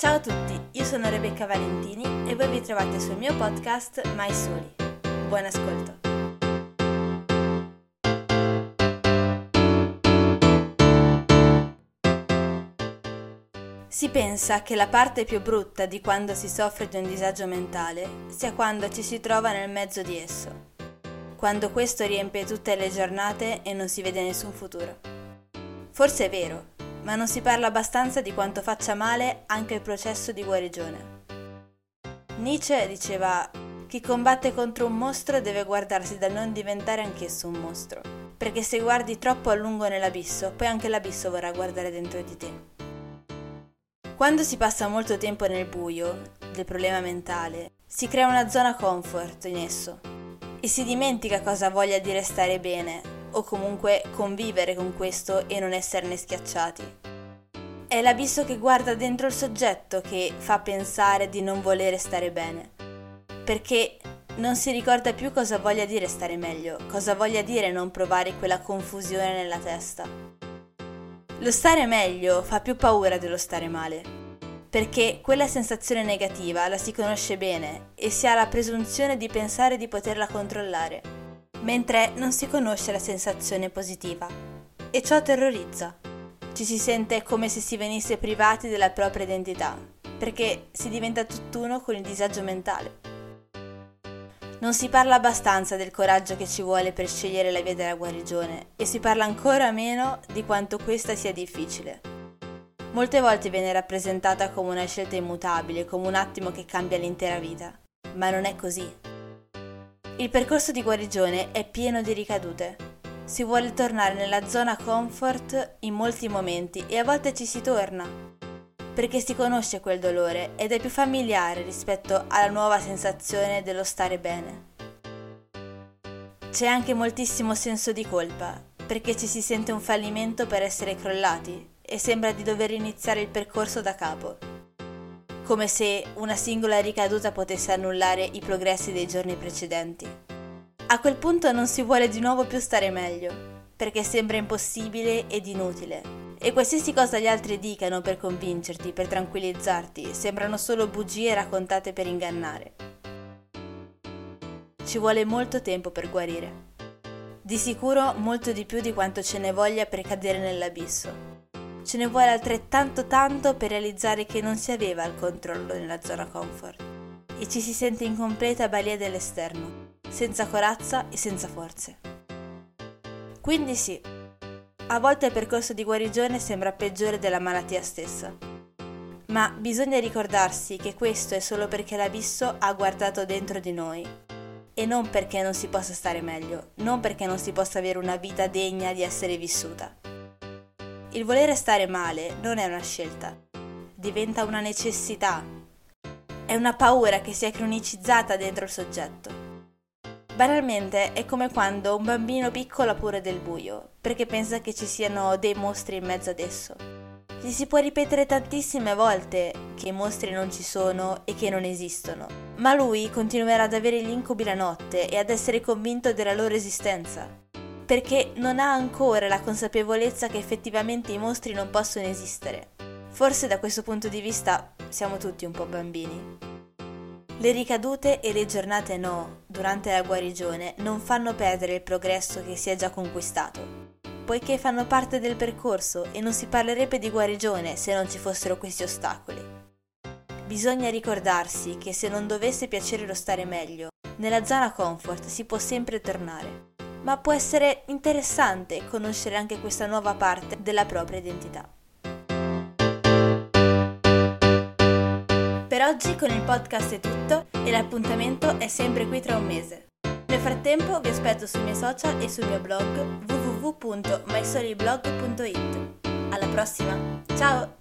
Ciao a tutti, io sono Rebecca Valentini e voi vi trovate sul mio podcast Mai Soli. Buon ascolto. Si pensa che la parte più brutta di quando si soffre di un disagio mentale sia quando ci si trova nel mezzo di esso, quando questo riempie tutte le giornate e non si vede nessun futuro. Forse è vero, ma non si parla abbastanza di quanto faccia male anche il processo di guarigione. Nietzsche diceva chi combatte contro un mostro deve guardarsi da non diventare anch'esso un mostro, perché se guardi troppo a lungo nell'abisso, poi anche l'abisso vorrà guardare dentro di te. Quando si passa molto tempo nel buio del problema mentale, si crea una zona comfort in esso e si dimentica cosa voglia dire stare bene o comunque convivere con questo e non esserne schiacciati. È l'abisso che guarda dentro il soggetto che fa pensare di non volere stare bene, perché non si ricorda più cosa voglia dire stare meglio, cosa voglia dire non provare quella confusione nella testa. Lo stare meglio fa più paura dello stare male, perché quella sensazione negativa la si conosce bene e si ha la presunzione di pensare di poterla controllare, mentre non si conosce la sensazione positiva e ciò terrorizza. Ci si sente come se si venisse privati della propria identità, perché si diventa tutt'uno con il disagio mentale. Non si parla abbastanza del coraggio che ci vuole per scegliere la via della guarigione e si parla ancora meno di quanto questa sia difficile. Molte volte viene rappresentata come una scelta immutabile, come un attimo che cambia l'intera vita, ma non è così. Il percorso di guarigione è pieno di ricadute, si vuole tornare nella zona comfort in molti momenti e a volte ci si torna, perché si conosce quel dolore ed è più familiare rispetto alla nuova sensazione dello stare bene. C'è anche moltissimo senso di colpa, perché ci si sente un fallimento per essere crollati e sembra di dover iniziare il percorso da capo, come se una singola ricaduta potesse annullare i progressi dei giorni precedenti. A quel punto non si vuole di nuovo più stare meglio, perché sembra impossibile ed inutile. E qualsiasi cosa gli altri dicano per convincerti, per tranquillizzarti, sembrano solo bugie raccontate per ingannare. Ci vuole molto tempo per guarire. Di sicuro molto di più di quanto ce ne voglia per cadere nell'abisso. Ce ne vuole altrettanto tanto per realizzare che non si aveva il controllo nella zona comfort e ci si sente in completa balia dell'esterno senza corazza e senza forze. Quindi sì, a volte il percorso di guarigione sembra peggiore della malattia stessa. Ma bisogna ricordarsi che questo è solo perché l'abisso ha guardato dentro di noi e non perché non si possa stare meglio, non perché non si possa avere una vita degna di essere vissuta. Il volere stare male non è una scelta, diventa una necessità. È una paura che si è cronicizzata dentro il soggetto. Banalmente è come quando un bambino piccolo ha paura del buio, perché pensa che ci siano dei mostri in mezzo ad esso. Gli si può ripetere tantissime volte che i mostri non ci sono e che non esistono, ma lui continuerà ad avere gli incubi la notte e ad essere convinto della loro esistenza, perché non ha ancora la consapevolezza che effettivamente i mostri non possono esistere. Forse da questo punto di vista siamo tutti un po' bambini. Le ricadute e le giornate no, durante la guarigione, non fanno perdere il progresso che si è già conquistato, poiché fanno parte del percorso e non si parlerebbe di guarigione se non ci fossero questi ostacoli. Bisogna ricordarsi che se non dovesse piacere lo stare meglio, nella zona comfort si può sempre tornare, ma può essere interessante conoscere anche questa nuova parte della propria identità. Per oggi con il podcast è tutto e l'appuntamento è sempre qui tra un mese. Nel frattempo vi aspetto sui miei social e sul mio blog www.mystoryblog.it. Alla prossima, ciao!